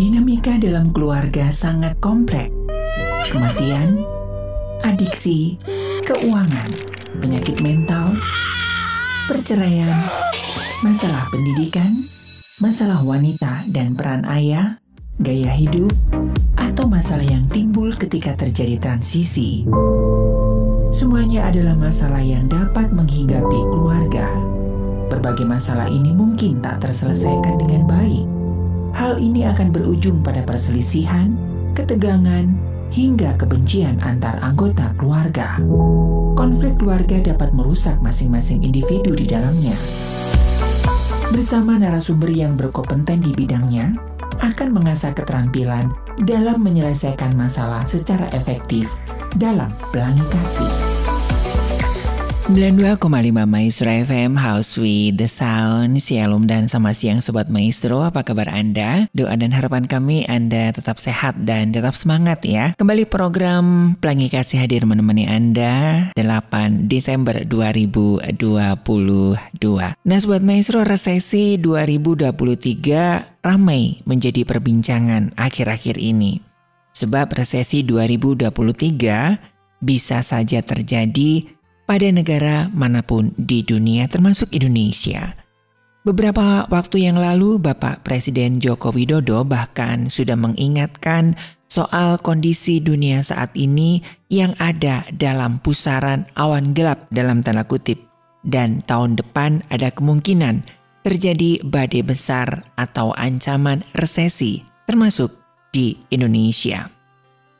Dinamika dalam keluarga sangat kompleks. Kematian, adiksi, keuangan, penyakit mental, perceraian, masalah pendidikan, masalah wanita dan peran ayah, gaya hidup, atau masalah yang timbul ketika terjadi transisi. Semuanya adalah masalah yang dapat menghinggapi keluarga. Berbagai masalah ini mungkin tak terselesaikan dengan baik. Hal ini akan berujung pada perselisihan, ketegangan, hingga kebencian antar anggota keluarga. Konflik keluarga dapat merusak masing-masing individu di dalamnya. Bersama narasumber yang berkompeten di bidangnya, akan mengasah keterampilan dalam menyelesaikan masalah secara efektif dalam pelangi kasih. 92,5 Maestro FM House with the Sound. Shalom dan sama siang Sobat Maestro. Apa kabar Anda? Doa dan harapan kami Anda tetap sehat dan tetap semangat ya. Kembali program Pelangi Kasih hadir menemani Anda 8 Desember 2022 Nah Sobat Maestro resesi 2023 ramai menjadi perbincangan akhir-akhir ini. Sebab resesi 2023 bisa saja terjadi pada negara mana pun di dunia termasuk Indonesia. Beberapa waktu yang lalu Bapak Presiden Joko Widodo bahkan sudah mengingatkan soal kondisi dunia saat ini yang ada dalam pusaran awan gelap dalam tanda kutip dan tahun depan ada kemungkinan terjadi badai besar atau ancaman resesi termasuk di Indonesia.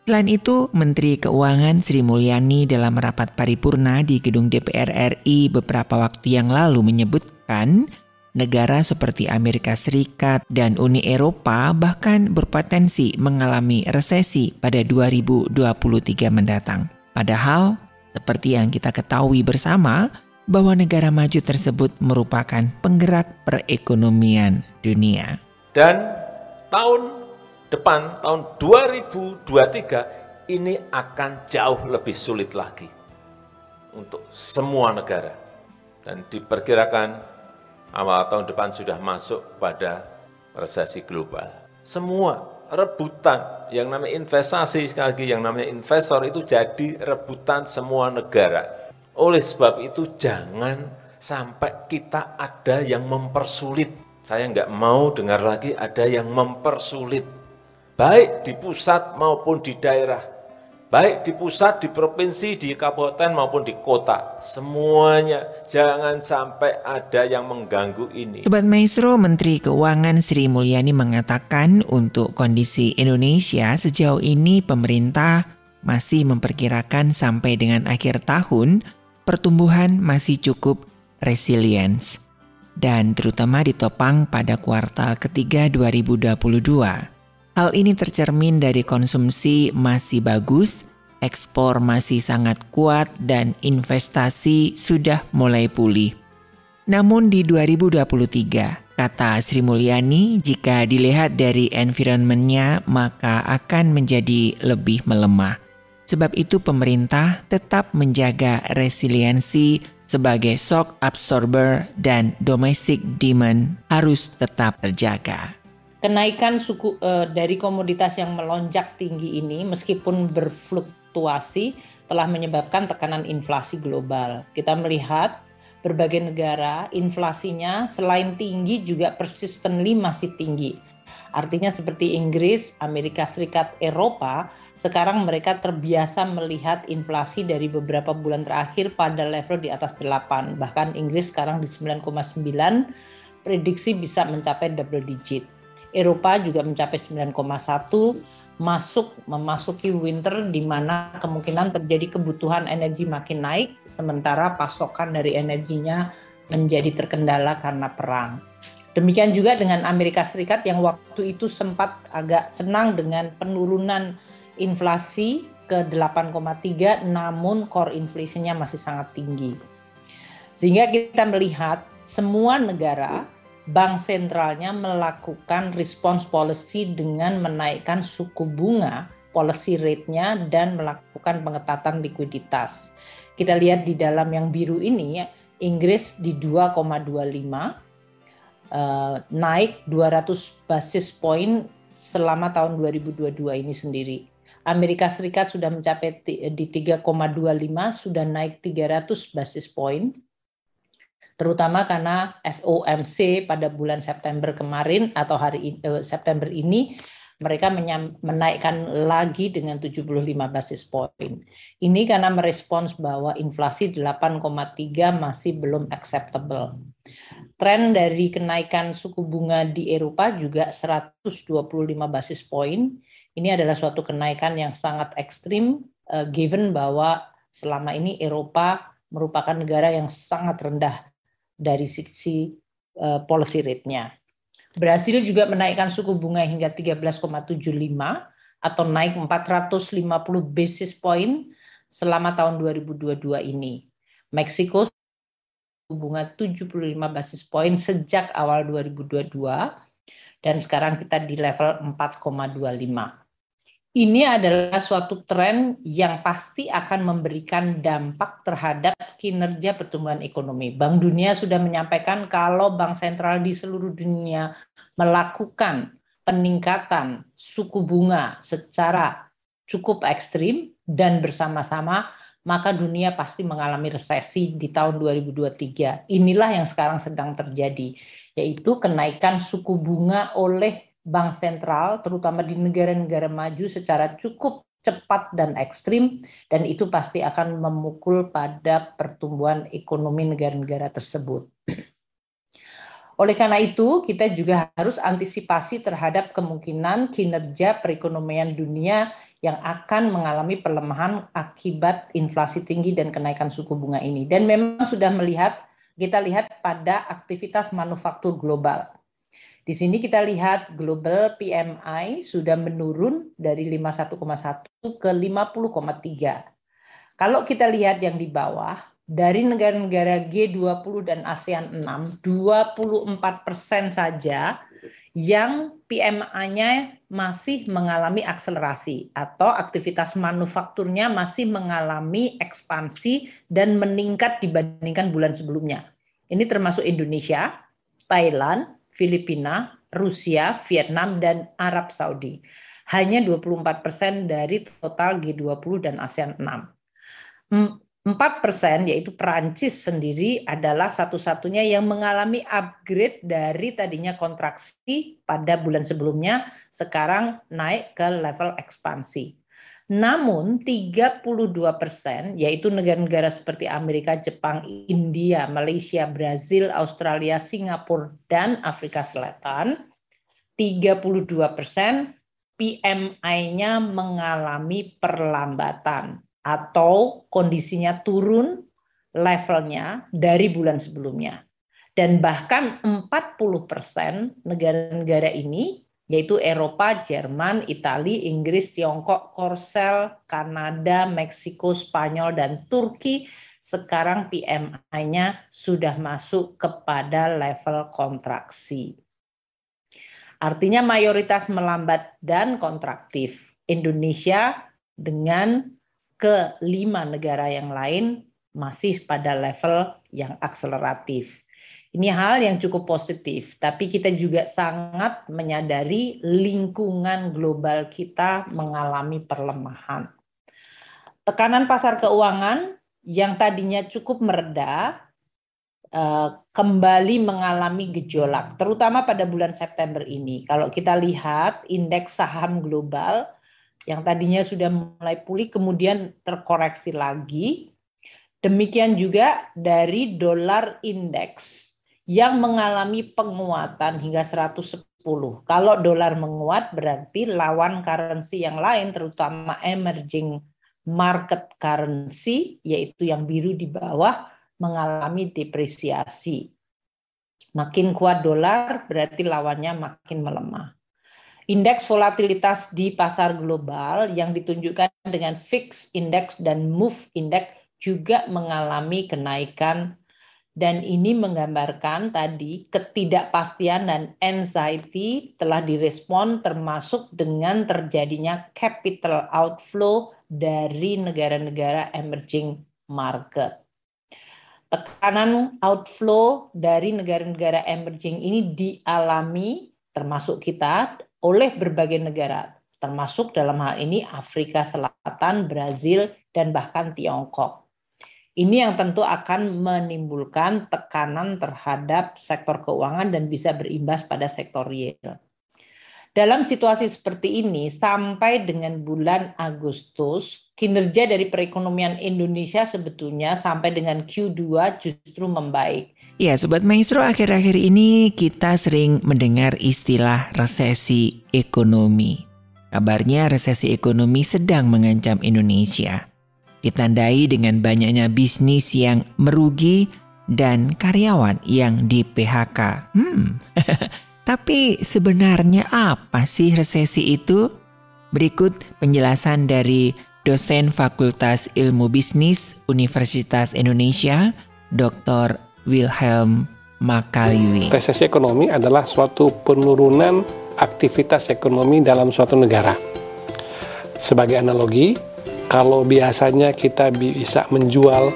Selain itu, Menteri Keuangan Sri Mulyani dalam rapat paripurna di gedung DPR RI beberapa waktu yang lalu menyebutkan negara seperti Amerika Serikat dan Uni Eropa bahkan berpotensi mengalami resesi pada 2023 mendatang. Padahal, seperti yang kita ketahui bersama, bahwa negara maju tersebut merupakan penggerak perekonomian dunia. Dan tahun depan tahun 2023 ini akan jauh lebih sulit lagi untuk semua negara. Dan diperkirakan awal tahun depan sudah masuk pada resesi global. Semua rebutan yang namanya investasi sekali lagi yang namanya investor itu jadi rebutan semua negara. Oleh sebab itu jangan sampai kita ada yang mempersulit. Saya nggak mau dengar lagi ada yang mempersulit baik di pusat maupun di daerah, baik di pusat, di provinsi, di kabupaten maupun di kota. Semuanya jangan sampai ada yang mengganggu ini. Sobat Maestro, Menteri Keuangan Sri Mulyani mengatakan untuk kondisi Indonesia sejauh ini pemerintah masih memperkirakan sampai dengan akhir tahun pertumbuhan masih cukup resilience dan terutama ditopang pada kuartal ketiga 2022. Hal ini tercermin dari konsumsi masih bagus, ekspor masih sangat kuat, dan investasi sudah mulai pulih. Namun di 2023, kata Sri Mulyani, jika dilihat dari environmentnya maka akan menjadi lebih melemah. Sebab itu pemerintah tetap menjaga resiliensi sebagai shock absorber dan domestic demand harus tetap terjaga kenaikan suku uh, dari komoditas yang melonjak tinggi ini meskipun berfluktuasi telah menyebabkan tekanan inflasi global. Kita melihat berbagai negara inflasinya selain tinggi juga persistently masih tinggi. Artinya seperti Inggris, Amerika Serikat, Eropa, sekarang mereka terbiasa melihat inflasi dari beberapa bulan terakhir pada level di atas 8. Bahkan Inggris sekarang di 9,9, prediksi bisa mencapai double digit. Eropa juga mencapai 9,1 masuk memasuki winter di mana kemungkinan terjadi kebutuhan energi makin naik sementara pasokan dari energinya menjadi terkendala karena perang. Demikian juga dengan Amerika Serikat yang waktu itu sempat agak senang dengan penurunan inflasi ke 8,3 namun core inflasinya masih sangat tinggi. Sehingga kita melihat semua negara bank sentralnya melakukan response policy dengan menaikkan suku bunga policy rate-nya dan melakukan pengetatan likuiditas. Kita lihat di dalam yang biru ini Inggris di 2,25 uh, eh, naik 200 basis point selama tahun 2022 ini sendiri. Amerika Serikat sudah mencapai di 3,25 sudah naik 300 basis point terutama karena FOMC pada bulan September kemarin atau hari uh, September ini mereka menaikkan lagi dengan 75 basis point. Ini karena merespons bahwa inflasi 8,3 masih belum acceptable. Tren dari kenaikan suku bunga di Eropa juga 125 basis point. Ini adalah suatu kenaikan yang sangat ekstrim, uh, given bahwa selama ini Eropa merupakan negara yang sangat rendah dari sisi uh, policy rate-nya. Brasil juga menaikkan suku bunga hingga 13,75 atau naik 450 basis point selama tahun 2022 ini. Meksiko suku bunga 75 basis point sejak awal 2022 dan sekarang kita di level 4,25 ini adalah suatu tren yang pasti akan memberikan dampak terhadap kinerja pertumbuhan ekonomi. Bank Dunia sudah menyampaikan kalau bank sentral di seluruh dunia melakukan peningkatan suku bunga secara cukup ekstrim dan bersama-sama, maka dunia pasti mengalami resesi di tahun 2023. Inilah yang sekarang sedang terjadi, yaitu kenaikan suku bunga oleh bank sentral, terutama di negara-negara maju secara cukup cepat dan ekstrim, dan itu pasti akan memukul pada pertumbuhan ekonomi negara-negara tersebut. Oleh karena itu, kita juga harus antisipasi terhadap kemungkinan kinerja perekonomian dunia yang akan mengalami pelemahan akibat inflasi tinggi dan kenaikan suku bunga ini. Dan memang sudah melihat, kita lihat pada aktivitas manufaktur global di sini kita lihat global PMI sudah menurun dari 51,1 ke 50,3. Kalau kita lihat yang di bawah, dari negara-negara G20 dan ASEAN 6, 24 persen saja yang PMI-nya masih mengalami akselerasi atau aktivitas manufakturnya masih mengalami ekspansi dan meningkat dibandingkan bulan sebelumnya. Ini termasuk Indonesia, Thailand, Filipina, Rusia, Vietnam, dan Arab Saudi. Hanya 24 persen dari total G20 dan ASEAN 6. 4 persen, yaitu Perancis sendiri, adalah satu-satunya yang mengalami upgrade dari tadinya kontraksi pada bulan sebelumnya, sekarang naik ke level ekspansi. Namun 32 persen, yaitu negara-negara seperti Amerika, Jepang, India, Malaysia, Brazil, Australia, Singapura, dan Afrika Selatan, 32 persen PMI-nya mengalami perlambatan atau kondisinya turun levelnya dari bulan sebelumnya. Dan bahkan 40 persen negara-negara ini yaitu Eropa, Jerman, Italia, Inggris, Tiongkok, Korsel, Kanada, Meksiko, Spanyol, dan Turki sekarang PMI-nya sudah masuk kepada level kontraksi. Artinya mayoritas melambat dan kontraktif. Indonesia dengan kelima negara yang lain masih pada level yang akseleratif. Ini hal yang cukup positif, tapi kita juga sangat menyadari lingkungan global kita mengalami perlemahan. Tekanan pasar keuangan yang tadinya cukup mereda eh, kembali mengalami gejolak, terutama pada bulan September ini. Kalau kita lihat indeks saham global yang tadinya sudah mulai pulih kemudian terkoreksi lagi. Demikian juga dari dolar indeks yang mengalami penguatan hingga 110. Kalau dolar menguat berarti lawan currency yang lain terutama emerging market currency yaitu yang biru di bawah mengalami depresiasi. Makin kuat dolar berarti lawannya makin melemah. Indeks volatilitas di pasar global yang ditunjukkan dengan fix index dan move index juga mengalami kenaikan dan ini menggambarkan tadi ketidakpastian dan anxiety telah direspon termasuk dengan terjadinya capital outflow dari negara-negara emerging market. Tekanan outflow dari negara-negara emerging ini dialami termasuk kita oleh berbagai negara, termasuk dalam hal ini Afrika Selatan, Brazil, dan bahkan Tiongkok. Ini yang tentu akan menimbulkan tekanan terhadap sektor keuangan dan bisa berimbas pada sektor real. Dalam situasi seperti ini, sampai dengan bulan Agustus, kinerja dari perekonomian Indonesia sebetulnya sampai dengan Q2 justru membaik. Ya, Sobat Maestro, akhir-akhir ini kita sering mendengar istilah resesi ekonomi. Kabarnya resesi ekonomi sedang mengancam Indonesia ditandai dengan banyaknya bisnis yang merugi dan karyawan yang di PHK. Hmm. Tapi sebenarnya apa sih resesi itu? Berikut penjelasan dari dosen Fakultas Ilmu Bisnis Universitas Indonesia, Dr. Wilhelm Makaliwi. Resesi ekonomi adalah suatu penurunan aktivitas ekonomi dalam suatu negara. Sebagai analogi, kalau biasanya kita bisa menjual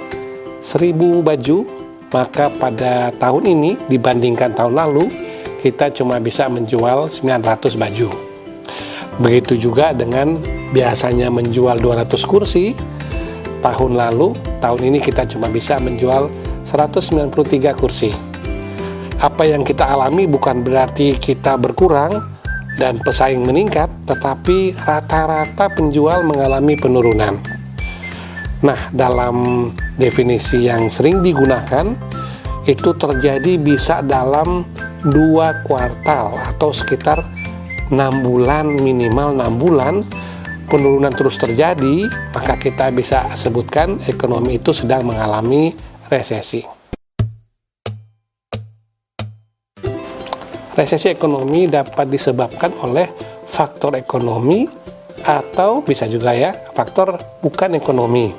1000 baju, maka pada tahun ini dibandingkan tahun lalu kita cuma bisa menjual 900 baju. Begitu juga dengan biasanya menjual 200 kursi, tahun lalu, tahun ini kita cuma bisa menjual 193 kursi. Apa yang kita alami bukan berarti kita berkurang, dan pesaing meningkat, tetapi rata-rata penjual mengalami penurunan. Nah, dalam definisi yang sering digunakan, itu terjadi bisa dalam dua kuartal atau sekitar enam bulan minimal enam bulan penurunan terus terjadi maka kita bisa sebutkan ekonomi itu sedang mengalami resesi. Resesi ekonomi dapat disebabkan oleh faktor ekonomi atau bisa juga ya faktor bukan ekonomi.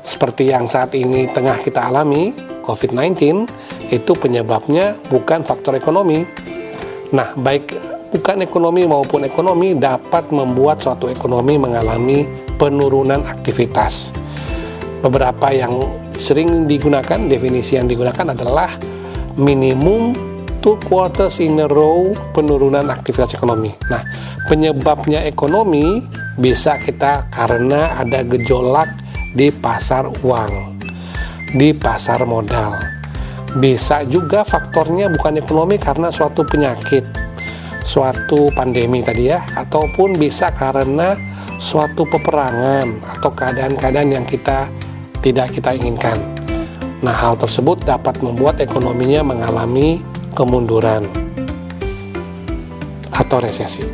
Seperti yang saat ini tengah kita alami, COVID-19 itu penyebabnya bukan faktor ekonomi. Nah, baik bukan ekonomi maupun ekonomi dapat membuat suatu ekonomi mengalami penurunan aktivitas. Beberapa yang sering digunakan, definisi yang digunakan adalah minimum two quarters in a row penurunan aktivitas ekonomi. Nah, penyebabnya ekonomi bisa kita karena ada gejolak di pasar uang, di pasar modal. Bisa juga faktornya bukan ekonomi karena suatu penyakit, suatu pandemi tadi ya, ataupun bisa karena suatu peperangan atau keadaan-keadaan yang kita tidak kita inginkan. Nah, hal tersebut dapat membuat ekonominya mengalami kemunduran atau resesi.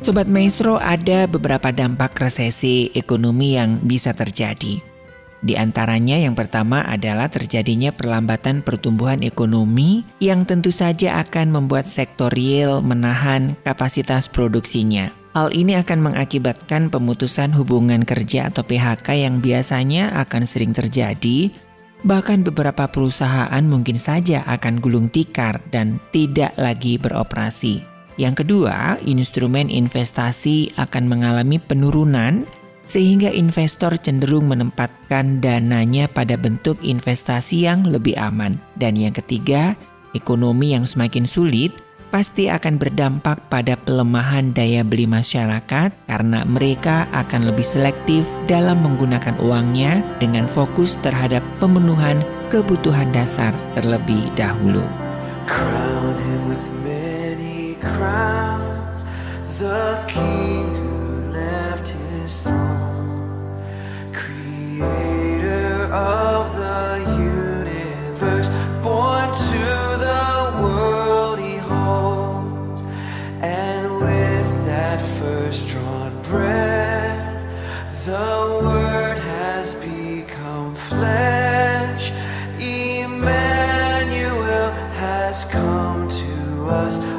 Sobat Maestro, ada beberapa dampak resesi ekonomi yang bisa terjadi. Di antaranya yang pertama adalah terjadinya perlambatan pertumbuhan ekonomi yang tentu saja akan membuat sektor real menahan kapasitas produksinya. Hal ini akan mengakibatkan pemutusan hubungan kerja atau PHK yang biasanya akan sering terjadi Bahkan beberapa perusahaan mungkin saja akan gulung tikar dan tidak lagi beroperasi. Yang kedua, instrumen investasi akan mengalami penurunan sehingga investor cenderung menempatkan dananya pada bentuk investasi yang lebih aman. Dan yang ketiga, ekonomi yang semakin sulit pasti akan berdampak pada pelemahan daya beli masyarakat karena mereka akan lebih selektif dalam menggunakan uangnya dengan fokus terhadap pemenuhan kebutuhan dasar terlebih dahulu. Crown us.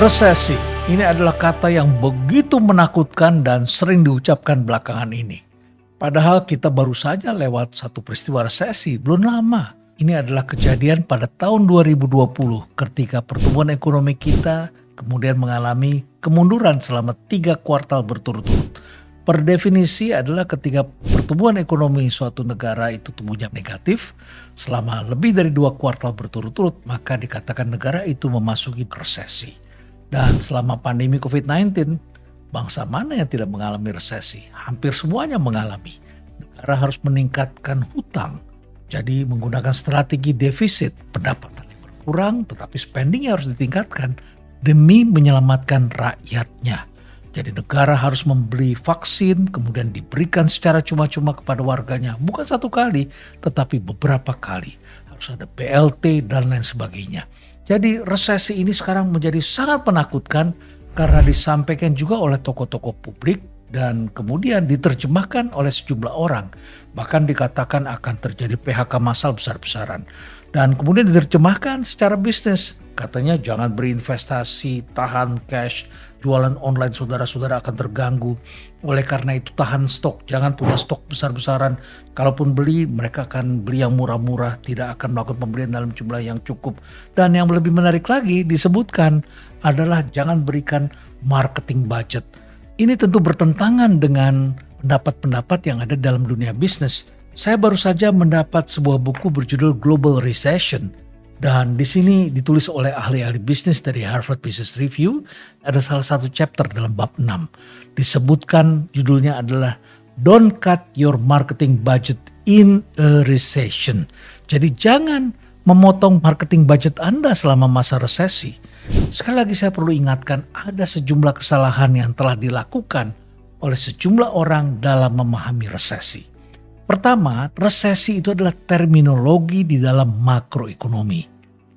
Resesi ini adalah kata yang begitu menakutkan dan sering diucapkan belakangan ini. Padahal kita baru saja lewat satu peristiwa resesi, belum lama. Ini adalah kejadian pada tahun 2020 ketika pertumbuhan ekonomi kita kemudian mengalami kemunduran selama tiga kuartal berturut-turut. Per definisi adalah ketika pertumbuhan ekonomi suatu negara itu tumbuhnya negatif selama lebih dari dua kuartal berturut-turut, maka dikatakan negara itu memasuki resesi. Dan selama pandemi COVID-19, bangsa mana yang tidak mengalami resesi? Hampir semuanya mengalami. Negara harus meningkatkan hutang. Jadi menggunakan strategi defisit, pendapatan yang berkurang tetapi spending harus ditingkatkan demi menyelamatkan rakyatnya. Jadi negara harus membeli vaksin kemudian diberikan secara cuma-cuma kepada warganya. Bukan satu kali tetapi beberapa kali. Harus ada BLT dan lain sebagainya. Jadi resesi ini sekarang menjadi sangat menakutkan karena disampaikan juga oleh tokoh-tokoh publik dan kemudian diterjemahkan oleh sejumlah orang. Bahkan dikatakan akan terjadi PHK massal besar-besaran. Dan kemudian diterjemahkan secara bisnis. Katanya jangan berinvestasi, tahan cash, jualan online saudara-saudara akan terganggu. Oleh karena itu tahan stok, jangan punya stok besar-besaran. Kalaupun beli, mereka akan beli yang murah-murah, tidak akan melakukan pembelian dalam jumlah yang cukup. Dan yang lebih menarik lagi disebutkan adalah jangan berikan marketing budget. Ini tentu bertentangan dengan pendapat-pendapat yang ada dalam dunia bisnis. Saya baru saja mendapat sebuah buku berjudul Global Recession dan di sini ditulis oleh ahli-ahli bisnis dari Harvard Business Review. Ada salah satu chapter dalam bab 6. Disebutkan judulnya adalah Don't cut your marketing budget in a recession. Jadi jangan memotong marketing budget Anda selama masa resesi. Sekali lagi saya perlu ingatkan ada sejumlah kesalahan yang telah dilakukan oleh sejumlah orang dalam memahami resesi. Pertama, resesi itu adalah terminologi di dalam makroekonomi.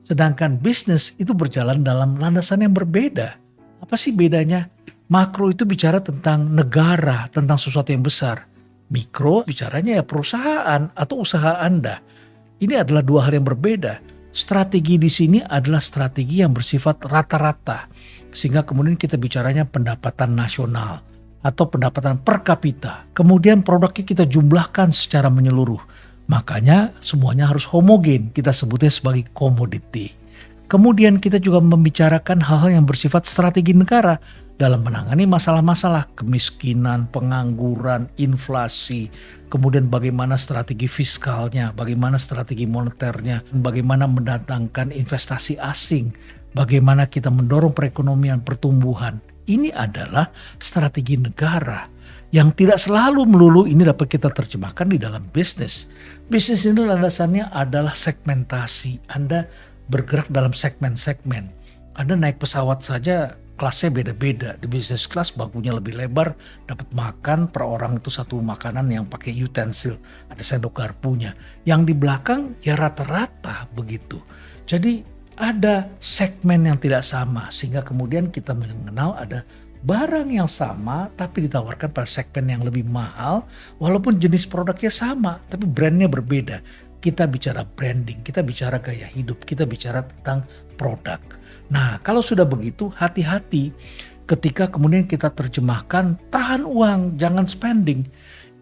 Sedangkan bisnis itu berjalan dalam landasan yang berbeda. Apa sih bedanya? Makro itu bicara tentang negara, tentang sesuatu yang besar. Mikro bicaranya ya perusahaan atau usaha Anda. Ini adalah dua hal yang berbeda. Strategi di sini adalah strategi yang bersifat rata-rata. Sehingga kemudian kita bicaranya pendapatan nasional atau pendapatan per kapita. Kemudian produknya kita jumlahkan secara menyeluruh. Makanya semuanya harus homogen. Kita sebutnya sebagai komoditi. Kemudian kita juga membicarakan hal-hal yang bersifat strategi negara dalam menangani masalah-masalah kemiskinan, pengangguran, inflasi, kemudian bagaimana strategi fiskalnya, bagaimana strategi moneternya, bagaimana mendatangkan investasi asing, bagaimana kita mendorong perekonomian pertumbuhan. Ini adalah strategi negara yang tidak selalu melulu ini dapat kita terjemahkan di dalam bisnis. Bisnis ini landasannya adalah segmentasi. Anda bergerak dalam segmen-segmen. Anda naik pesawat saja kelasnya beda-beda. Di business class bangkunya lebih lebar, dapat makan per orang itu satu makanan yang pakai utensil, ada sendok garpunya. Yang di belakang ya rata-rata begitu. Jadi ada segmen yang tidak sama sehingga kemudian kita mengenal ada barang yang sama tapi ditawarkan pada segmen yang lebih mahal walaupun jenis produknya sama tapi brandnya berbeda. Kita bicara branding, kita bicara gaya hidup, kita bicara tentang produk. Nah, kalau sudah begitu, hati-hati ketika kemudian kita terjemahkan tahan uang, jangan spending.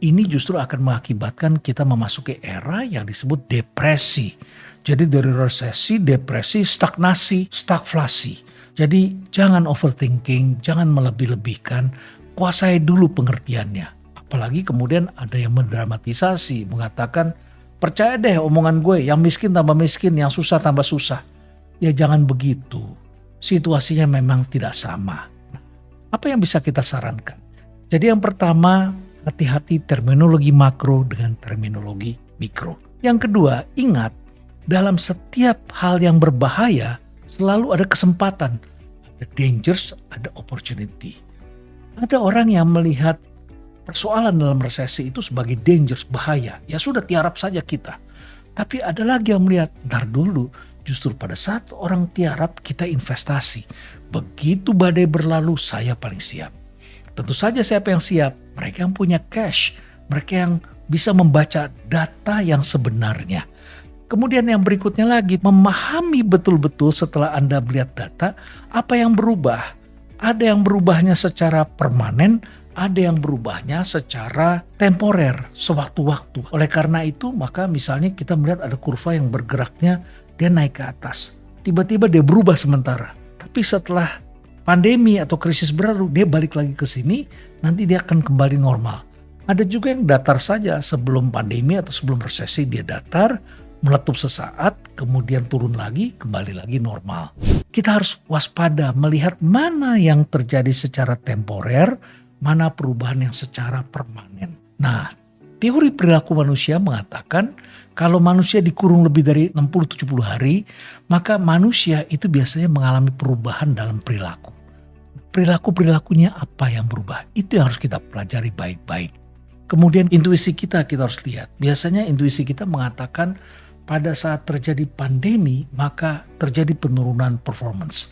Ini justru akan mengakibatkan kita memasuki era yang disebut depresi. Jadi dari resesi, depresi, stagnasi, stagflasi. Jadi jangan overthinking, jangan melebih-lebihkan, kuasai dulu pengertiannya. Apalagi kemudian ada yang mendramatisasi, mengatakan percaya deh omongan gue, yang miskin tambah miskin, yang susah tambah susah. Ya jangan begitu. Situasinya memang tidak sama. Nah, apa yang bisa kita sarankan? Jadi yang pertama, hati-hati terminologi makro dengan terminologi mikro. Yang kedua, ingat dalam setiap hal yang berbahaya selalu ada kesempatan. Ada dangers, ada opportunity. Ada orang yang melihat persoalan dalam resesi itu sebagai dangers, bahaya. Ya sudah tiarap saja kita. Tapi ada lagi yang melihat, ntar dulu justru pada saat orang tiarap kita investasi. Begitu badai berlalu saya paling siap. Tentu saja siapa yang siap? Mereka yang punya cash. Mereka yang bisa membaca data yang sebenarnya. Kemudian yang berikutnya lagi, memahami betul-betul setelah Anda melihat data, apa yang berubah. Ada yang berubahnya secara permanen, ada yang berubahnya secara temporer, sewaktu-waktu. Oleh karena itu, maka misalnya kita melihat ada kurva yang bergeraknya, dia naik ke atas. Tiba-tiba dia berubah sementara. Tapi setelah pandemi atau krisis berlalu, dia balik lagi ke sini, nanti dia akan kembali normal. Ada juga yang datar saja sebelum pandemi atau sebelum resesi dia datar, meletup sesaat, kemudian turun lagi, kembali lagi normal. Kita harus waspada melihat mana yang terjadi secara temporer, mana perubahan yang secara permanen. Nah, teori perilaku manusia mengatakan kalau manusia dikurung lebih dari 60-70 hari, maka manusia itu biasanya mengalami perubahan dalam perilaku. Perilaku-perilakunya apa yang berubah? Itu yang harus kita pelajari baik-baik. Kemudian intuisi kita kita harus lihat. Biasanya intuisi kita mengatakan pada saat terjadi pandemi maka terjadi penurunan performance.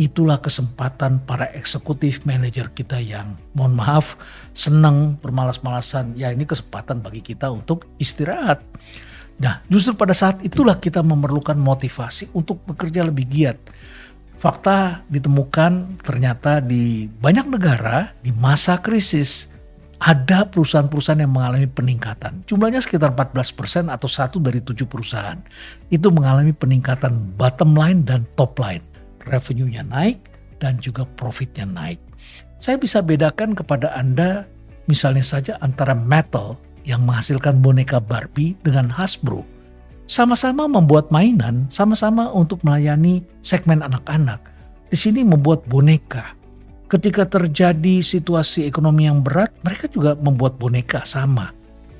Itulah kesempatan para eksekutif manajer kita yang mohon maaf senang bermalas-malasan. Ya ini kesempatan bagi kita untuk istirahat. Nah justru pada saat itulah kita memerlukan motivasi untuk bekerja lebih giat. Fakta ditemukan ternyata di banyak negara di masa krisis ada perusahaan-perusahaan yang mengalami peningkatan. Jumlahnya sekitar 14% atau satu dari tujuh perusahaan. Itu mengalami peningkatan bottom line dan top line. Revenue-nya naik dan juga profitnya naik. Saya bisa bedakan kepada Anda misalnya saja antara Mattel yang menghasilkan boneka Barbie dengan Hasbro. Sama-sama membuat mainan, sama-sama untuk melayani segmen anak-anak. Di sini membuat boneka, ketika terjadi situasi ekonomi yang berat, mereka juga membuat boneka sama.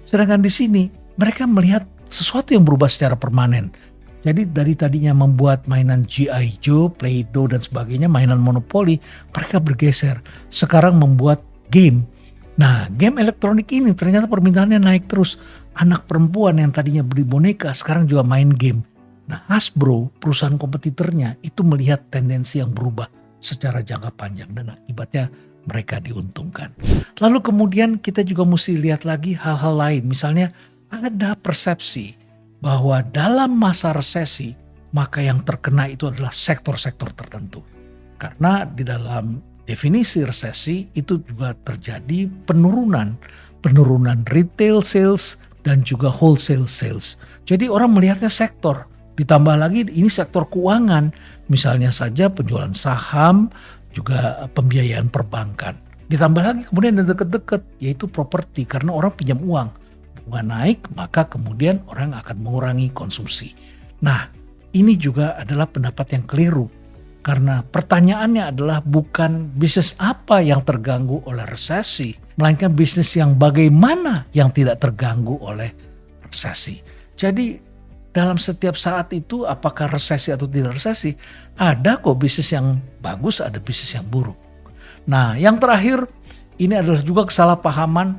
Sedangkan di sini mereka melihat sesuatu yang berubah secara permanen. Jadi dari tadinya membuat mainan G.I. Joe, Play-Doh dan sebagainya, mainan monopoli, mereka bergeser. Sekarang membuat game. Nah, game elektronik ini ternyata permintaannya naik terus. Anak perempuan yang tadinya beli boneka sekarang juga main game. Nah, Hasbro, perusahaan kompetitornya itu melihat tendensi yang berubah secara jangka panjang dan akibatnya mereka diuntungkan. Lalu kemudian kita juga mesti lihat lagi hal-hal lain. Misalnya ada persepsi bahwa dalam masa resesi maka yang terkena itu adalah sektor-sektor tertentu. Karena di dalam definisi resesi itu juga terjadi penurunan, penurunan retail sales dan juga wholesale sales. Jadi orang melihatnya sektor, Ditambah lagi ini sektor keuangan, misalnya saja penjualan saham, juga pembiayaan perbankan. Ditambah lagi kemudian yang deket-deket yaitu properti karena orang pinjam uang. Bunga naik maka kemudian orang akan mengurangi konsumsi. Nah ini juga adalah pendapat yang keliru. Karena pertanyaannya adalah bukan bisnis apa yang terganggu oleh resesi, melainkan bisnis yang bagaimana yang tidak terganggu oleh resesi. Jadi dalam setiap saat itu apakah resesi atau tidak resesi, ada kok bisnis yang bagus, ada bisnis yang buruk. Nah, yang terakhir ini adalah juga kesalahpahaman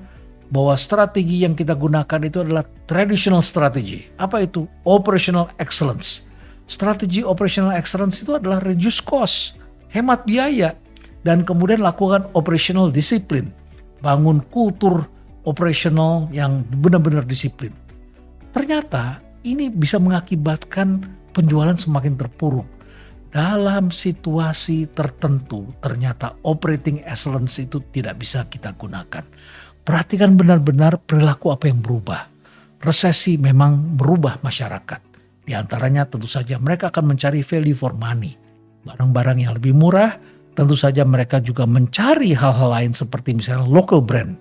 bahwa strategi yang kita gunakan itu adalah traditional strategy. Apa itu? Operational excellence. Strategi operational excellence itu adalah reduce cost, hemat biaya, dan kemudian lakukan operational discipline. Bangun kultur operational yang benar-benar disiplin. Ternyata ini bisa mengakibatkan penjualan semakin terpuruk. Dalam situasi tertentu, ternyata operating excellence itu tidak bisa kita gunakan. Perhatikan benar-benar perilaku apa yang berubah. Resesi memang merubah masyarakat. Di antaranya tentu saja mereka akan mencari value for money. Barang-barang yang lebih murah, tentu saja mereka juga mencari hal-hal lain seperti misalnya local brand.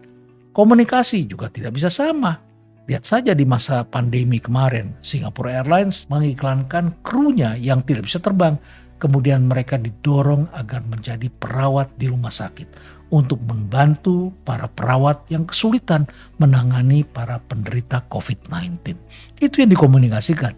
Komunikasi juga tidak bisa sama. Lihat saja di masa pandemi kemarin, Singapore Airlines mengiklankan krunya yang tidak bisa terbang. Kemudian mereka didorong agar menjadi perawat di rumah sakit untuk membantu para perawat yang kesulitan menangani para penderita COVID-19. Itu yang dikomunikasikan.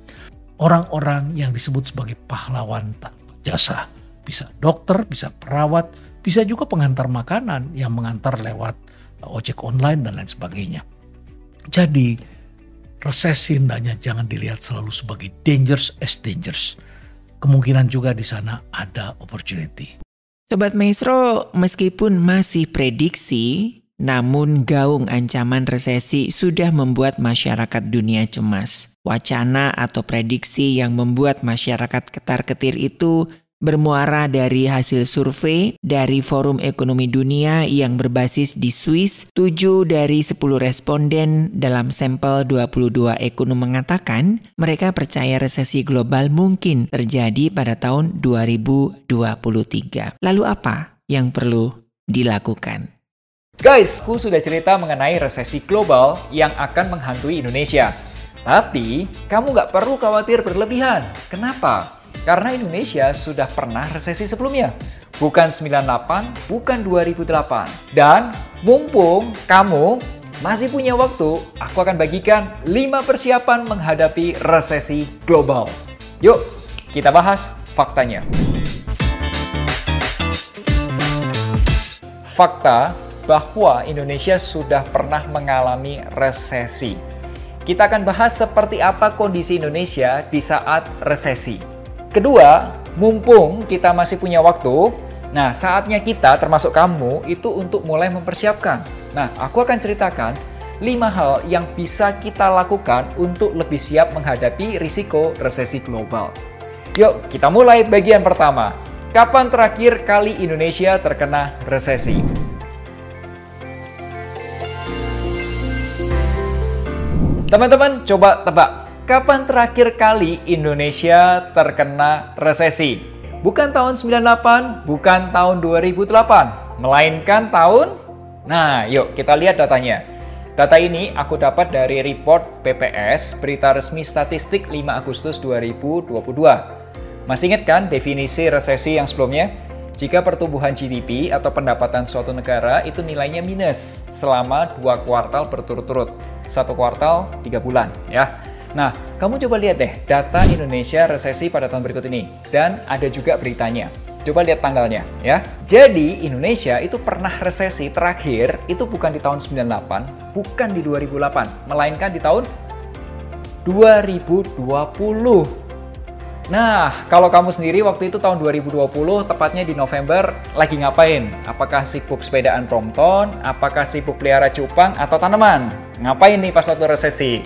Orang-orang yang disebut sebagai pahlawan tanpa jasa. Bisa dokter, bisa perawat, bisa juga pengantar makanan yang mengantar lewat ojek online dan lain sebagainya. Jadi resesi hendaknya jangan dilihat selalu sebagai dangers as dangers. Kemungkinan juga di sana ada opportunity. Sobat Maestro, meskipun masih prediksi, namun gaung ancaman resesi sudah membuat masyarakat dunia cemas. Wacana atau prediksi yang membuat masyarakat ketar-ketir itu bermuara dari hasil survei dari Forum Ekonomi Dunia yang berbasis di Swiss. 7 dari 10 responden dalam sampel 22 ekonom mengatakan mereka percaya resesi global mungkin terjadi pada tahun 2023. Lalu apa yang perlu dilakukan? Guys, aku sudah cerita mengenai resesi global yang akan menghantui Indonesia. Tapi, kamu nggak perlu khawatir berlebihan. Kenapa? Karena Indonesia sudah pernah resesi sebelumnya. Bukan 98, bukan 2008. Dan mumpung kamu masih punya waktu, aku akan bagikan 5 persiapan menghadapi resesi global. Yuk, kita bahas faktanya. Fakta bahwa Indonesia sudah pernah mengalami resesi. Kita akan bahas seperti apa kondisi Indonesia di saat resesi. Kedua, mumpung kita masih punya waktu, nah saatnya kita termasuk kamu itu untuk mulai mempersiapkan. Nah, aku akan ceritakan 5 hal yang bisa kita lakukan untuk lebih siap menghadapi risiko resesi global. Yuk, kita mulai bagian pertama. Kapan terakhir kali Indonesia terkena resesi? Teman-teman, coba tebak. Kapan terakhir kali Indonesia terkena resesi? Bukan tahun 98, bukan tahun 2008, melainkan tahun... Nah, yuk kita lihat datanya. Data ini aku dapat dari report PPS, Berita Resmi Statistik 5 Agustus 2022. Masih ingat kan definisi resesi yang sebelumnya? Jika pertumbuhan GDP atau pendapatan suatu negara itu nilainya minus selama dua kuartal berturut-turut. Satu kuartal, tiga bulan ya. Nah, kamu coba lihat deh data Indonesia resesi pada tahun berikut ini. Dan ada juga beritanya. Coba lihat tanggalnya ya. Jadi Indonesia itu pernah resesi terakhir itu bukan di tahun 98, bukan di 2008, melainkan di tahun 2020. Nah, kalau kamu sendiri waktu itu tahun 2020, tepatnya di November, lagi ngapain? Apakah sibuk sepedaan Brompton? Apakah sibuk pelihara cupang atau tanaman? Ngapain nih pas waktu resesi?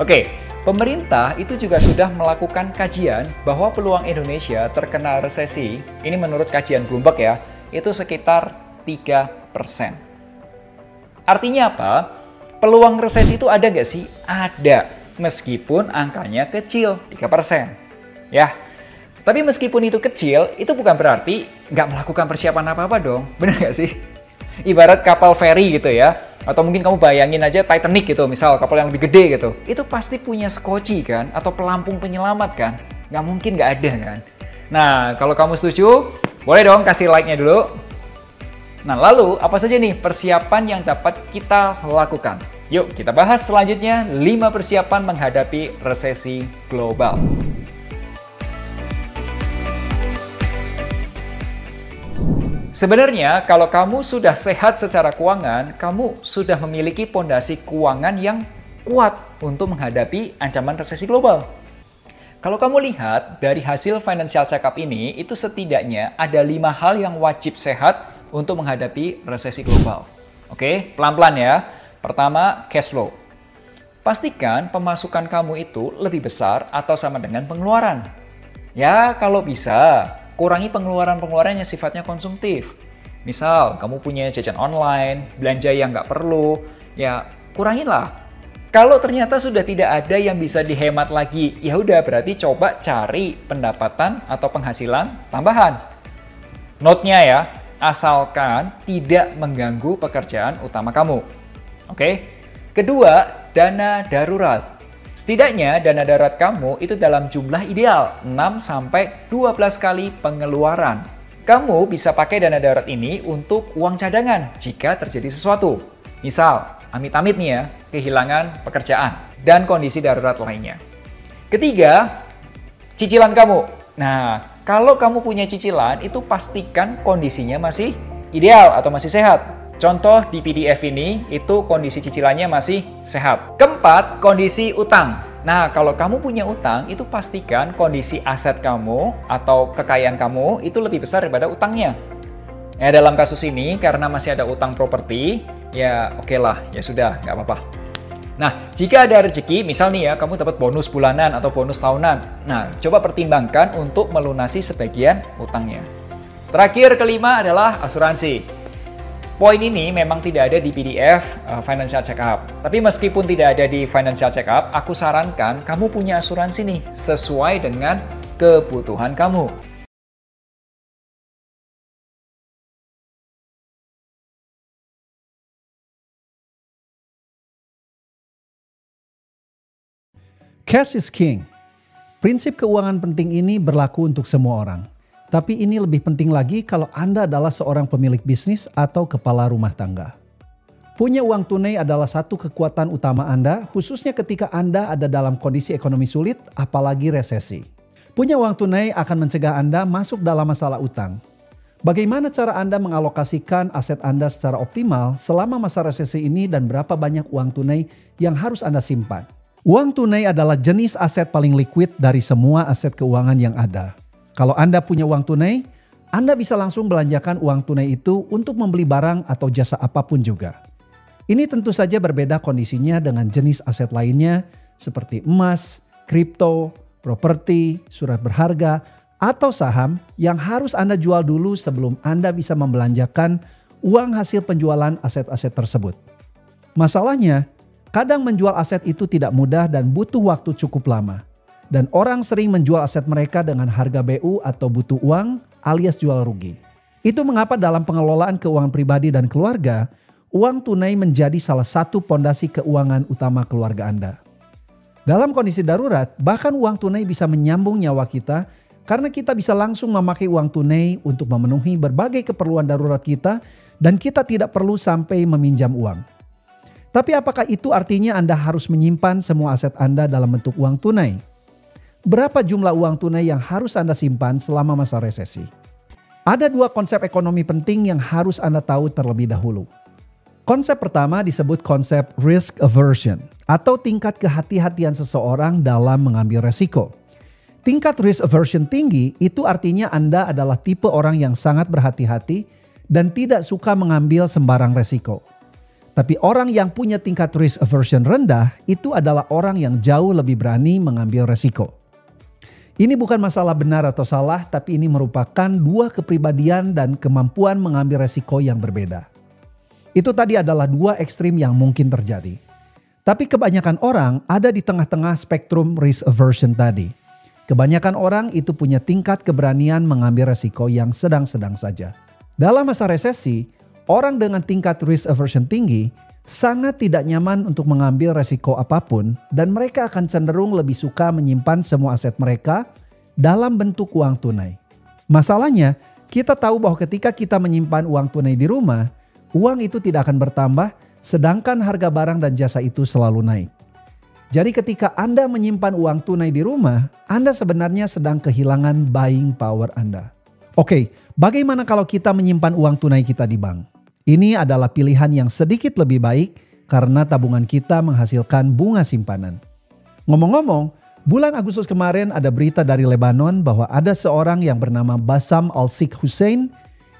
Oke, pemerintah itu juga sudah melakukan kajian bahwa peluang Indonesia terkena resesi, ini menurut kajian Bloomberg ya, itu sekitar 3%. Artinya apa? Peluang resesi itu ada nggak sih? Ada. meskipun angkanya kecil, 3%. Ya, tapi meskipun itu kecil, itu bukan berarti nggak melakukan persiapan apa-apa dong. Bener nggak sih? Ibarat kapal feri gitu ya, atau mungkin kamu bayangin aja Titanic gitu, misal kapal yang lebih gede gitu. Itu pasti punya skoci kan, atau pelampung penyelamat kan. Nggak mungkin nggak ada kan. Nah, kalau kamu setuju, boleh dong kasih like-nya dulu. Nah, lalu apa saja nih persiapan yang dapat kita lakukan? Yuk, kita bahas selanjutnya 5 persiapan menghadapi resesi global. Sebenarnya, kalau kamu sudah sehat secara keuangan, kamu sudah memiliki pondasi keuangan yang kuat untuk menghadapi ancaman resesi global. Kalau kamu lihat dari hasil financial check-up ini, itu setidaknya ada lima hal yang wajib sehat untuk menghadapi resesi global. Oke, pelan-pelan ya. Pertama, cash flow. Pastikan pemasukan kamu itu lebih besar atau sama dengan pengeluaran. Ya, kalau bisa, kurangi pengeluaran-pengeluaran yang sifatnya konsumtif. Misal, kamu punya jajan online, belanja yang nggak perlu, ya kuranginlah. Kalau ternyata sudah tidak ada yang bisa dihemat lagi, ya udah berarti coba cari pendapatan atau penghasilan tambahan. Note-nya ya, asalkan tidak mengganggu pekerjaan utama kamu. Oke. Kedua, dana darurat. Setidaknya dana darurat kamu itu dalam jumlah ideal 6 sampai 12 kali pengeluaran. Kamu bisa pakai dana darurat ini untuk uang cadangan jika terjadi sesuatu. Misal, amit-amit nih ya, kehilangan pekerjaan dan kondisi darurat lainnya. Ketiga, cicilan kamu. Nah, kalau kamu punya cicilan, itu pastikan kondisinya masih ideal atau masih sehat. Contoh di PDF ini, itu kondisi cicilannya masih sehat. Keempat, kondisi utang. Nah, kalau kamu punya utang, itu pastikan kondisi aset kamu atau kekayaan kamu itu lebih besar daripada utangnya. Ya, dalam kasus ini, karena masih ada utang properti, ya oke lah, ya sudah, nggak apa-apa. Nah, jika ada rezeki, misal nih ya, kamu dapat bonus bulanan atau bonus tahunan. Nah, coba pertimbangkan untuk melunasi sebagian utangnya. Terakhir, kelima adalah asuransi. Poin ini memang tidak ada di PDF uh, Financial Checkup. Tapi meskipun tidak ada di Financial Checkup, aku sarankan kamu punya asuransi nih sesuai dengan kebutuhan kamu. Cash is king. Prinsip keuangan penting ini berlaku untuk semua orang. Tapi ini lebih penting lagi kalau Anda adalah seorang pemilik bisnis atau kepala rumah tangga. Punya uang tunai adalah satu kekuatan utama Anda, khususnya ketika Anda ada dalam kondisi ekonomi sulit, apalagi resesi. Punya uang tunai akan mencegah Anda masuk dalam masalah utang. Bagaimana cara Anda mengalokasikan aset Anda secara optimal selama masa resesi ini dan berapa banyak uang tunai yang harus Anda simpan? Uang tunai adalah jenis aset paling liquid dari semua aset keuangan yang ada. Kalau Anda punya uang tunai, Anda bisa langsung belanjakan uang tunai itu untuk membeli barang atau jasa apa pun juga. Ini tentu saja berbeda kondisinya dengan jenis aset lainnya seperti emas, kripto, properti, surat berharga, atau saham yang harus Anda jual dulu sebelum Anda bisa membelanjakan uang hasil penjualan aset-aset tersebut. Masalahnya, kadang menjual aset itu tidak mudah dan butuh waktu cukup lama. Dan orang sering menjual aset mereka dengan harga BU atau butuh uang alias jual rugi. Itu mengapa dalam pengelolaan keuangan pribadi dan keluarga, uang tunai menjadi salah satu pondasi keuangan utama keluarga Anda. Dalam kondisi darurat, bahkan uang tunai bisa menyambung nyawa kita karena kita bisa langsung memakai uang tunai untuk memenuhi berbagai keperluan darurat kita dan kita tidak perlu sampai meminjam uang. Tapi apakah itu artinya Anda harus menyimpan semua aset Anda dalam bentuk uang tunai? Berapa jumlah uang tunai yang harus Anda simpan selama masa resesi? Ada dua konsep ekonomi penting yang harus Anda tahu terlebih dahulu. Konsep pertama disebut konsep risk aversion atau tingkat kehati-hatian seseorang dalam mengambil resiko. Tingkat risk aversion tinggi itu artinya Anda adalah tipe orang yang sangat berhati-hati dan tidak suka mengambil sembarang resiko. Tapi orang yang punya tingkat risk aversion rendah itu adalah orang yang jauh lebih berani mengambil resiko. Ini bukan masalah benar atau salah, tapi ini merupakan dua kepribadian dan kemampuan mengambil resiko yang berbeda. Itu tadi adalah dua ekstrim yang mungkin terjadi. Tapi kebanyakan orang ada di tengah-tengah spektrum risk aversion tadi. Kebanyakan orang itu punya tingkat keberanian mengambil resiko yang sedang-sedang saja. Dalam masa resesi, orang dengan tingkat risk aversion tinggi sangat tidak nyaman untuk mengambil resiko apa pun dan mereka akan cenderung lebih suka menyimpan semua aset mereka dalam bentuk uang tunai. Masalahnya, kita tahu bahwa ketika kita menyimpan uang tunai di rumah, uang itu tidak akan bertambah sedangkan harga barang dan jasa itu selalu naik. Jadi ketika Anda menyimpan uang tunai di rumah, Anda sebenarnya sedang kehilangan buying power Anda. Oke, bagaimana kalau kita menyimpan uang tunai kita di bank? Ini adalah pilihan yang sedikit lebih baik karena tabungan kita menghasilkan bunga simpanan. Ngomong-ngomong, bulan Agustus kemarin ada berita dari Lebanon bahwa ada seorang yang bernama Basam Al-Sik Hussein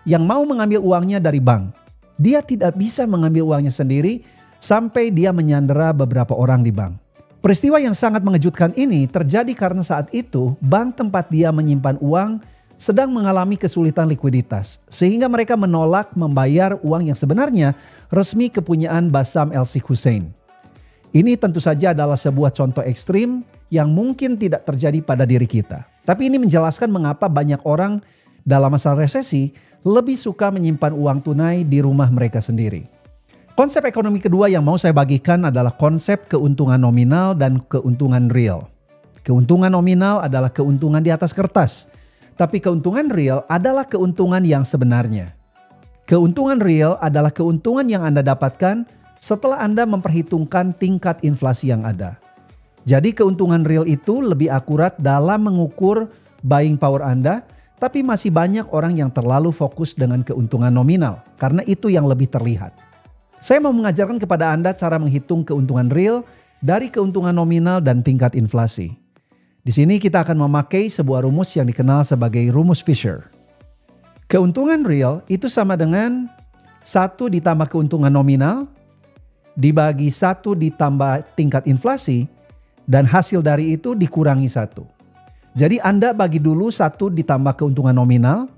yang mau mengambil uangnya dari bank. Dia tidak bisa mengambil uangnya sendiri sampai dia menyandera beberapa orang di bank. Peristiwa yang sangat mengejutkan ini terjadi karena saat itu bank tempat dia menyimpan uang sedang mengalami kesulitan likuiditas sehingga mereka menolak membayar uang yang sebenarnya resmi kepunyaan Basam El Sheikh Hussein. Ini tentu saja adalah sebuah contoh ekstrim yang mungkin tidak terjadi pada diri kita. Tapi ini menjelaskan mengapa banyak orang dalam masa resesi lebih suka menyimpan uang tunai di rumah mereka sendiri. Konsep ekonomi kedua yang mau saya bagikan adalah konsep keuntungan nominal dan keuntungan real. Keuntungan nominal adalah keuntungan di atas kertas, tapi keuntungan real adalah keuntungan yang sebenarnya. Keuntungan real adalah keuntungan yang Anda dapatkan setelah Anda memperhitungkan tingkat inflasi yang ada. Jadi keuntungan real itu lebih akurat dalam mengukur buying power Anda, tapi masih banyak orang yang terlalu fokus dengan keuntungan nominal karena itu yang lebih terlihat. Saya mau mengajarkan kepada Anda cara menghitung keuntungan real dari keuntungan nominal dan tingkat inflasi. Di sini kita akan memakai sebuah rumus yang dikenal sebagai rumus Fisher. Keuntungan real itu sama dengan satu ditambah keuntungan nominal dibagi satu ditambah tingkat inflasi dan hasil dari itu dikurangi satu. Jadi Anda bagi dulu satu ditambah keuntungan nominal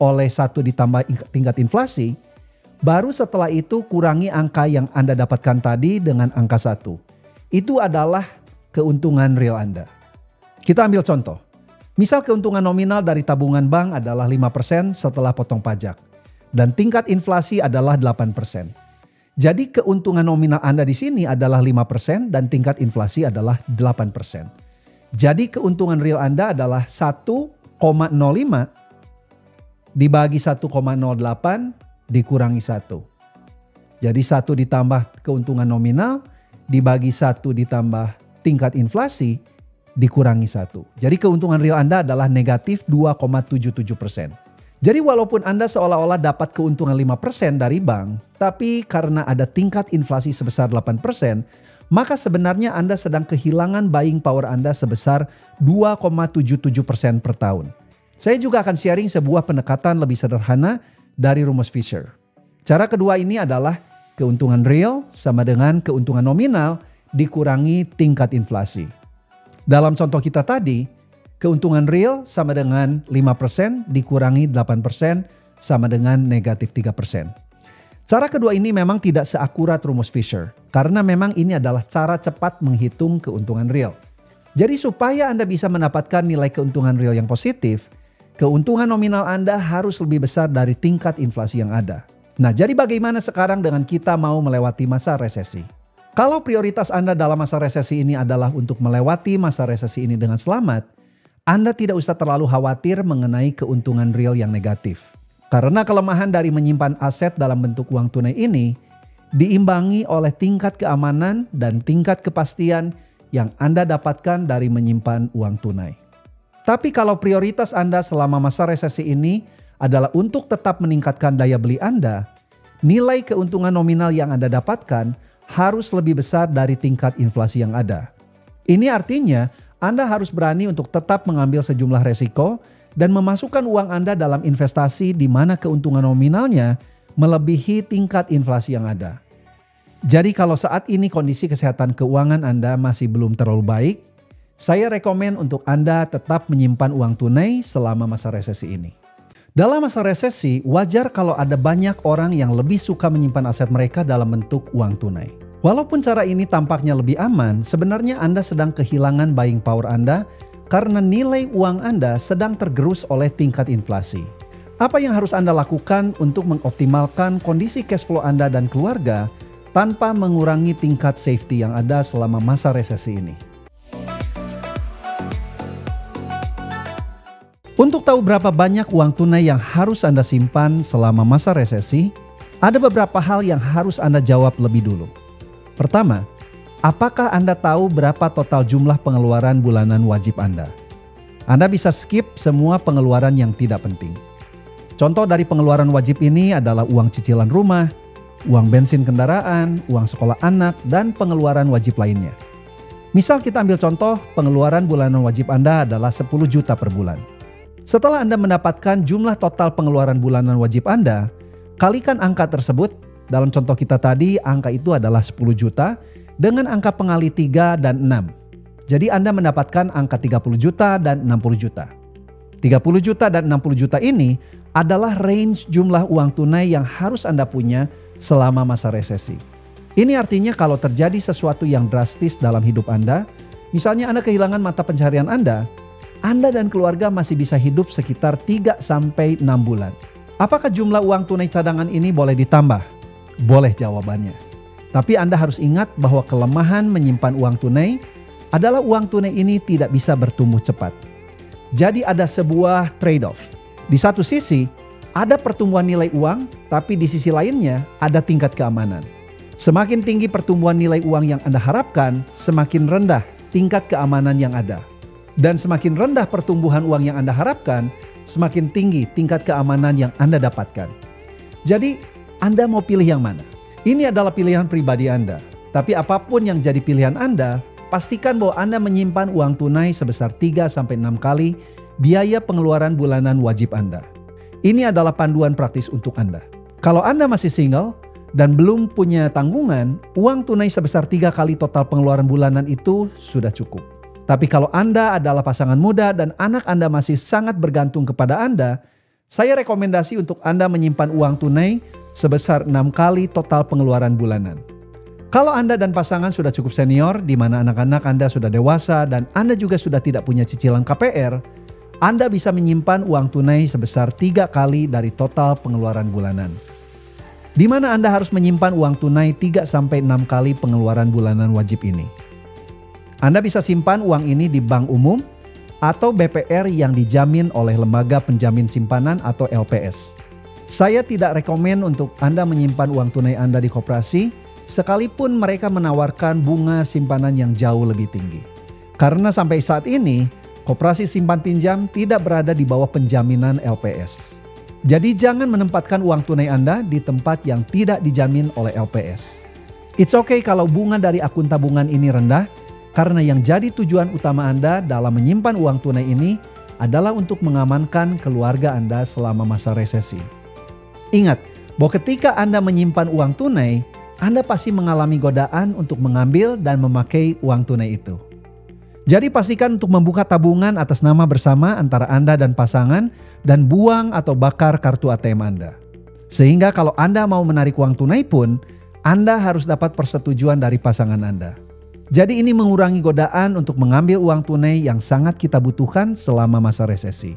oleh satu ditambah tingkat inflasi, Baru setelah itu kurangi angka yang Anda dapatkan tadi dengan angka satu. Itu adalah keuntungan real Anda. Kita ambil contoh. Misal keuntungan nominal dari tabungan bank adalah 5% setelah potong pajak. Dan tingkat inflasi adalah 8%. Jadi keuntungan nominal Anda di sini adalah 5% dan tingkat inflasi adalah 8%. Jadi keuntungan real Anda adalah 1,05 dibagi 1,08 dikurangi satu. Jadi satu ditambah keuntungan nominal dibagi satu ditambah tingkat inflasi dikurangi satu. Jadi keuntungan real Anda adalah negatif 2,77 persen. Jadi walaupun Anda seolah-olah dapat keuntungan 5% dari bank, tapi karena ada tingkat inflasi sebesar 8%, maka sebenarnya Anda sedang kehilangan buying power Anda sebesar 2,77% per tahun. Saya juga akan sharing sebuah pendekatan lebih sederhana dari rumus Fisher. Cara kedua ini adalah keuntungan real sama dengan keuntungan nominal dikurangi tingkat inflasi. Dalam contoh kita tadi, keuntungan real sama dengan 5% dikurangi 8% sama dengan negatif 3%. Cara kedua ini memang tidak seakurat rumus Fisher karena memang ini adalah cara cepat menghitung keuntungan real. Jadi supaya Anda bisa mendapatkan nilai keuntungan real yang positif, keuntungan nominal Anda harus lebih besar dari tingkat inflasi yang ada. Nah, jadi bagaimana sekarang dengan kita mau melewati masa resesi? Kalau prioritas Anda dalam masa resesi ini adalah untuk melewati masa resesi ini dengan selamat, Anda tidak usah terlalu khawatir mengenai keuntungan real yang negatif. Karena kelemahan dari menyimpan aset dalam bentuk uang tunai ini diimbangi oleh tingkat keamanan dan tingkat kepastian yang Anda dapatkan dari menyimpan uang tunai. Tapi kalau prioritas Anda selama masa resesi ini adalah untuk tetap meningkatkan daya beli Anda, nilai keuntungan nominal yang Anda dapatkan harus lebih besar dari tingkat inflasi yang ada. Ini artinya Anda harus berani untuk tetap mengambil sejumlah resiko dan memasukkan uang Anda dalam investasi di mana keuntungan nominalnya melebihi tingkat inflasi yang ada. Jadi kalau saat ini kondisi kesehatan keuangan Anda masih belum terlalu baik, saya rekomen untuk Anda tetap menyimpan uang tunai selama masa resesi ini. Dalam masa resesi, wajar kalau ada banyak orang yang lebih suka menyimpan aset mereka dalam bentuk uang tunai. Walaupun cara ini tampaknya lebih aman, sebenarnya Anda sedang kehilangan buying power Anda karena nilai uang Anda sedang tergerus oleh tingkat inflasi. Apa yang harus Anda lakukan untuk mengoptimalkan kondisi cash flow Anda dan keluarga tanpa mengurangi tingkat safety yang ada selama masa resesi ini? Untuk tahu berapa banyak uang tunai yang harus Anda simpan selama masa resesi, ada beberapa hal yang harus Anda jawab lebih dulu. Pertama, apakah Anda tahu berapa total jumlah pengeluaran bulanan wajib Anda? Anda bisa skip semua pengeluaran yang tidak penting. Contoh dari pengeluaran wajib ini adalah uang cicilan rumah, uang bensin kendaraan, uang sekolah anak, dan pengeluaran wajib lainnya. Misal kita ambil contoh, pengeluaran bulanan wajib Anda adalah 10 juta per bulan. Setelah Anda mendapatkan jumlah total pengeluaran bulanan wajib Anda, kalikan angka tersebut, dalam contoh kita tadi angka itu adalah 10 juta, dengan angka pengali 3 dan 6. Jadi Anda mendapatkan angka 30 juta dan 60 juta. 30 juta dan 60 juta ini adalah range jumlah uang tunai yang harus Anda punya selama masa resesi. Ini artinya kalau terjadi sesuatu yang drastis dalam hidup Anda, misalnya Anda kehilangan mata pencaharian Anda, anda dan keluarga masih bisa hidup sekitar 3 sampai 6 bulan. Apakah jumlah uang tunai cadangan ini boleh ditambah? Boleh jawabannya. Tapi Anda harus ingat bahwa kelemahan menyimpan uang tunai adalah uang tunai ini tidak bisa bertumbuh cepat. Jadi ada sebuah trade-off. Di satu sisi, ada pertumbuhan nilai uang, tapi di sisi lainnya ada tingkat keamanan. Semakin tinggi pertumbuhan nilai uang yang Anda harapkan, semakin rendah tingkat keamanan yang ada. Dan semakin rendah pertumbuhan uang yang Anda harapkan, semakin tinggi tingkat keamanan yang Anda dapatkan. Jadi, Anda mau pilih yang mana? Ini adalah pilihan pribadi Anda. Tapi apa pun yang jadi pilihan Anda, pastikan bahwa Anda menyimpan uang tunai sebesar 3 sampai 6 kali biaya pengeluaran bulanan wajib Anda. Ini adalah panduan praktis untuk Anda. Kalau Anda masih single dan belum punya tanggungan, uang tunai sebesar tiga kali total pengeluaran bulanan itu sudah cukup. Tapi kalau Anda adalah pasangan muda dan anak Anda masih sangat bergantung kepada Anda, saya rekomendasi untuk Anda menyimpan uang tunai sebesar 6 kali total pengeluaran bulanan. Kalau Anda dan pasangan sudah cukup senior, di mana anak-anak Anda sudah dewasa dan Anda juga sudah tidak punya cicilan KPR, Anda bisa menyimpan uang tunai sebesar tiga kali dari total pengeluaran bulanan. Di mana Anda harus menyimpan uang tunai 3 sampai 6 kali pengeluaran bulanan wajib ini. Anda bisa simpan uang ini di bank umum atau BPR yang dijamin oleh lembaga penjamin simpanan atau LPS. Saya tidak rekomen untuk Anda menyimpan uang tunai Anda di koperasi sekalipun mereka menawarkan bunga simpanan yang jauh lebih tinggi. Karena sampai saat ini, koperasi simpan pinjam tidak berada di bawah penjaminan LPS. Jadi jangan menempatkan uang tunai Anda di tempat yang tidak dijamin oleh LPS. It's okay kalau bunga dari akun tabungan ini rendah, karena yang jadi tujuan utama Anda dalam menyimpan uang tunai ini adalah untuk mengamankan keluarga Anda selama masa resesi. Ingat bahwa ketika Anda menyimpan uang tunai, Anda pasti mengalami godaan untuk mengambil dan memakai uang tunai itu. Jadi pastikan untuk membuka tabungan atas nama bersama antara Anda dan pasangan dan buang atau bakar kartu ATM Anda. Sehingga kalau Anda mau menarik uang tunai pun, Anda harus dapat persetujuan dari pasangan Anda. Jadi ini mengurangi godaan untuk mengambil uang tunai yang sangat kita butuhkan selama masa resesi.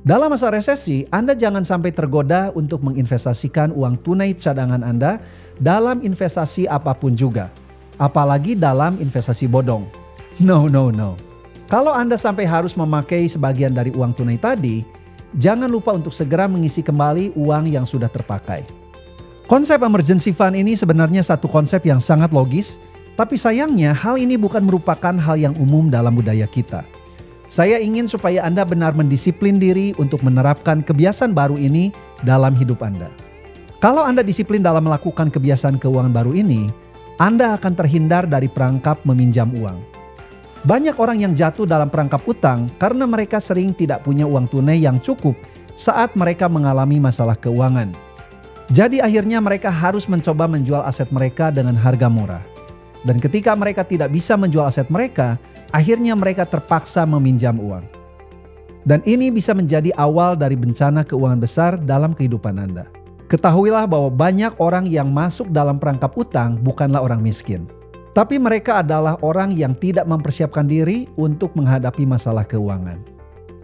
Dalam masa resesi, Anda jangan sampai tergoda untuk menginvestasikan uang tunai cadangan Anda dalam investasi apa pun juga, apalagi dalam investasi bodong. No, no, no. Kalau Anda sampai harus memakai sebagian dari uang tunai tadi, jangan lupa untuk segera mengisi kembali uang yang sudah terpakai. Konsep emergency fund ini sebenarnya satu konsep yang sangat logis tapi sayangnya hal ini bukan merupakan hal yang umum dalam budaya kita. Saya ingin supaya Anda benar mendisiplin diri untuk menerapkan kebiasaan baru ini dalam hidup Anda. Kalau Anda disiplin dalam melakukan kebiasaan keuangan baru ini, Anda akan terhindar dari perangkap meminjam uang. Banyak orang yang jatuh dalam perangkap utang karena mereka sering tidak punya uang tunai yang cukup saat mereka mengalami masalah keuangan. Jadi akhirnya mereka harus mencoba menjual aset mereka dengan harga murah. Dan ketika mereka tidak bisa menjual aset mereka, akhirnya mereka terpaksa meminjam uang. Dan ini bisa menjadi awal dari bencana keuangan besar dalam kehidupan Anda. Ketahuilah bahwa banyak orang yang masuk dalam perangkap utang bukanlah orang miskin. Tapi mereka adalah orang yang tidak mempersiapkan diri untuk menghadapi masalah keuangan.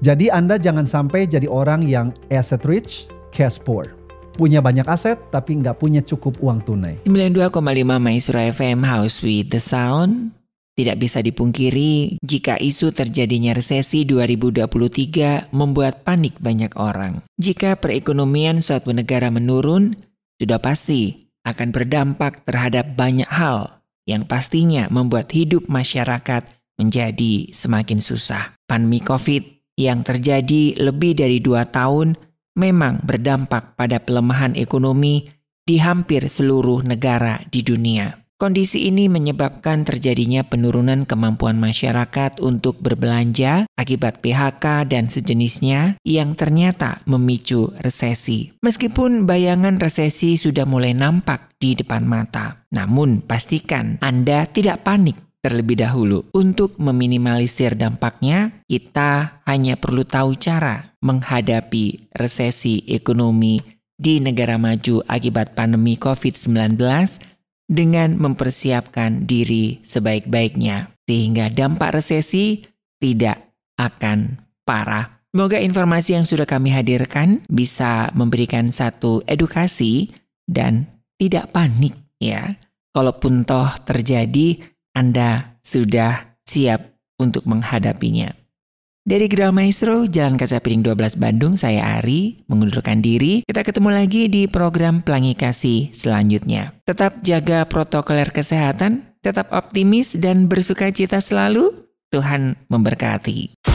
Jadi Anda jangan sampai jadi orang yang asset rich, cash poor. Punya banyak aset tapi nggak punya cukup uang tunai. 92,5 Maestro FM House with the Sound tidak bisa dipungkiri jika isu terjadinya resesi 2023 membuat panik banyak orang. Jika perekonomian suatu negara menurun, sudah pasti akan berdampak terhadap banyak hal yang pastinya membuat hidup masyarakat menjadi semakin susah. Pandemi COVID yang terjadi lebih dari dua tahun memang berdampak pada pelemahan ekonomi di hampir seluruh negara di dunia. Kondisi ini menyebabkan terjadinya penurunan kemampuan masyarakat untuk berbelanja akibat PHK dan sejenisnya yang ternyata memicu resesi. Meskipun bayangan resesi sudah mulai nampak di depan mata, namun pastikan Anda tidak panik terlebih dahulu. Untuk meminimalisir dampaknya, kita hanya perlu tahu cara menghadapi resesi ekonomi di negara maju akibat pandemi COVID-19 dengan mempersiapkan diri sebaik-baiknya, sehingga dampak resesi tidak akan parah. Semoga informasi yang sudah kami hadirkan bisa memberikan satu edukasi dan tidak panik ya. Kalaupun toh terjadi, Anda sudah siap untuk menghadapinya. Dari Gerah Maestro, Jalan Kaca Piring 12 Bandung, saya Ari, mengundurkan diri. Kita ketemu lagi di program Pelangi Kasih selanjutnya. Tetap jaga protokoler kesehatan, tetap optimis dan bersuka cita selalu. Tuhan memberkati.